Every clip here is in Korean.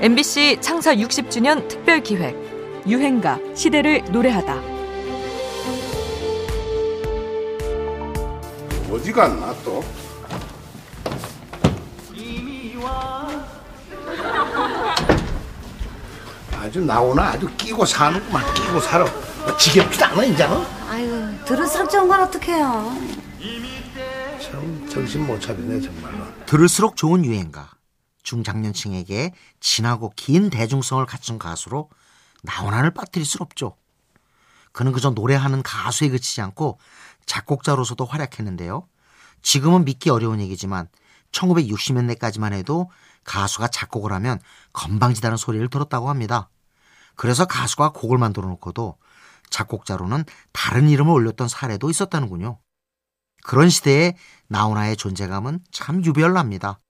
MBC 창사 60주년 특별 기획 유행가 시대를 노래하다. 어디 갔나 또? 아주 나오나 아주 끼고 사는구만 끼고 살아 뭐 지겹지도 않아 이제는 아유, 들을수록 좋은 건 어떡해요. 참 정신 못 차리네 정말로 들을수록 좋은 유행가. 중장년층에게 진하고 긴 대중성을 갖춘 가수로 나훈아를 빠뜨릴 수 없죠. 그는 그저 노래하는 가수에 그치지 않고 작곡자로서도 활약했는데요. 지금은 믿기 어려운 얘기지만 1960년대까지만 해도 가수가 작곡을 하면 건방지다는 소리를 들었다고 합니다. 그래서 가수가 곡을 만들어 놓고도 작곡자로는 다른 이름을 올렸던 사례도 있었다는군요. 그런 시대에 나훈아의 존재감은 참 유별납니다.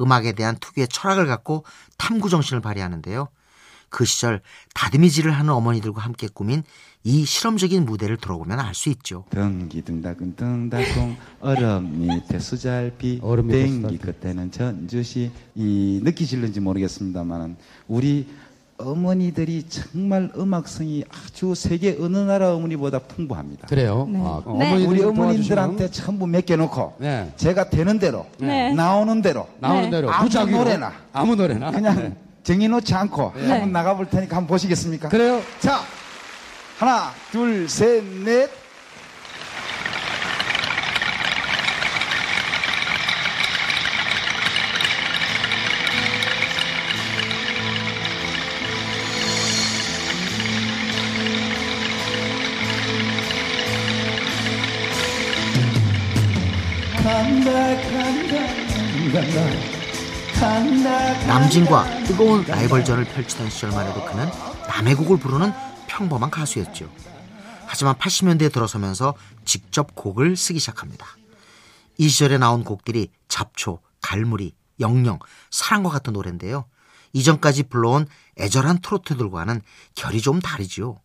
음악에 대한 특유의 철학을 갖고 탐구 정신을 발휘하는데요. 그 시절 다듬이질을 하는 어머니들과 함께 꾸민 이 실험적인 무대를 들어보면 알 수 있죠. 덩기등다근 등다공 얼음 밑에 수잘비 얼음 밑에 땡기 수잘비. 그때는 전주시 이 느끼실는지 모르겠습니다만은 우리 어머니들이 정말 음악성이 아주 세계 어느 나라 어머니보다 풍부합니다. 그래요. 네. 아, 네. 어머니들 우리 좀 어머님들한테 전부 맡겨놓고 네. 제가 되는 대로 네. 나오는 대로 나오는 네. 대로 아무 무작위로 노래나. 아무 노래나 그냥 네. 정해놓지 않고 네. 한번 나가볼 테니까 한번 보시겠습니까? 그래요. 자, 하나, 둘, 셋, 넷. 남진과 뜨거운 라이벌전을 펼치던 시절만 해도 그는 남의 곡을 부르는 평범한 가수였죠. 하지만 80년대에 들어서면서 직접 곡을 쓰기 시작합니다. 이 시절에 나온 곡들이 잡초, 갈무리, 영영, 사랑과 같은 노래인데요. 이전까지 불러온 애절한 트로트들과는 결이 좀 다르지요.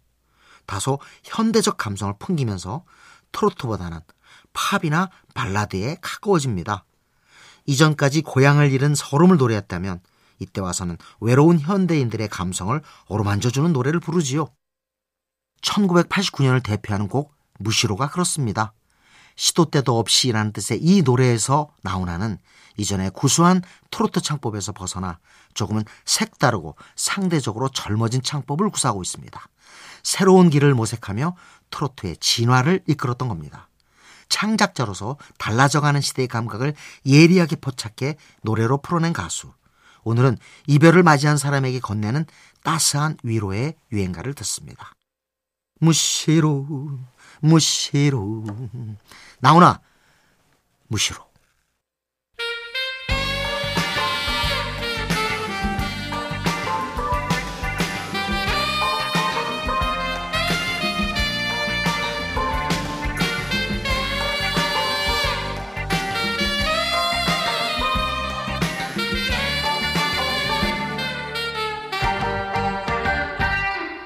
다소 현대적 감성을 풍기면서 트로트보다는 팝이나 발라드에 가까워집니다. 이전까지 고향을 잃은 서름을 노래했다면 이때 와서는 외로운 현대인들의 감성을 어루만져주는 노래를 부르지요. 1989년을 대표하는 곡 무시로가 그렇습니다. 시도 때도 없이라는 뜻의 이 노래에서 나훈아는 이전의 구수한 트로트 창법에서 벗어나 조금은 색다르고 상대적으로 젊어진 창법을 구사하고 있습니다. 새로운 길을 모색하며 트로트의 진화를 이끌었던 겁니다. 창작자로서 달라져가는 시대의 감각을 예리하게 포착해 노래로 풀어낸 가수. 오늘은 이별을 맞이한 사람에게 건네는 따스한 위로의 유행가를 듣습니다. 무시로, 무시로. 나훈아, 무시로.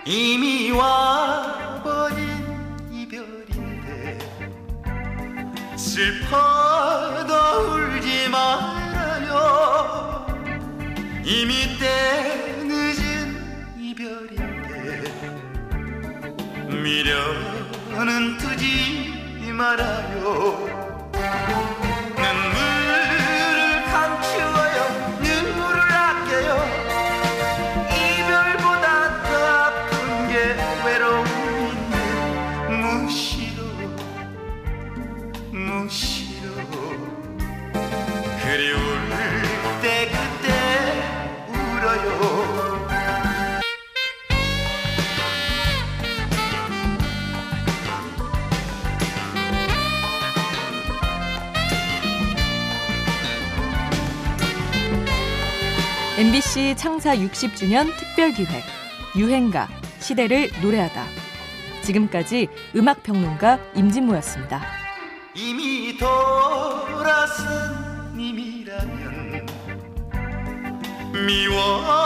이미 와버린 이별인데 슬퍼도 울지 말아요. 이미 때 늦은 이별인데 미련은 두지 말아요 무시로 그리울 때 그때 울어요 MBC 창사 60주년 특별 기획 유행가 시대를 노래하다. 지금까지 음악 평론가 임진모였습니다. 이미 돌아선 님이라면 미워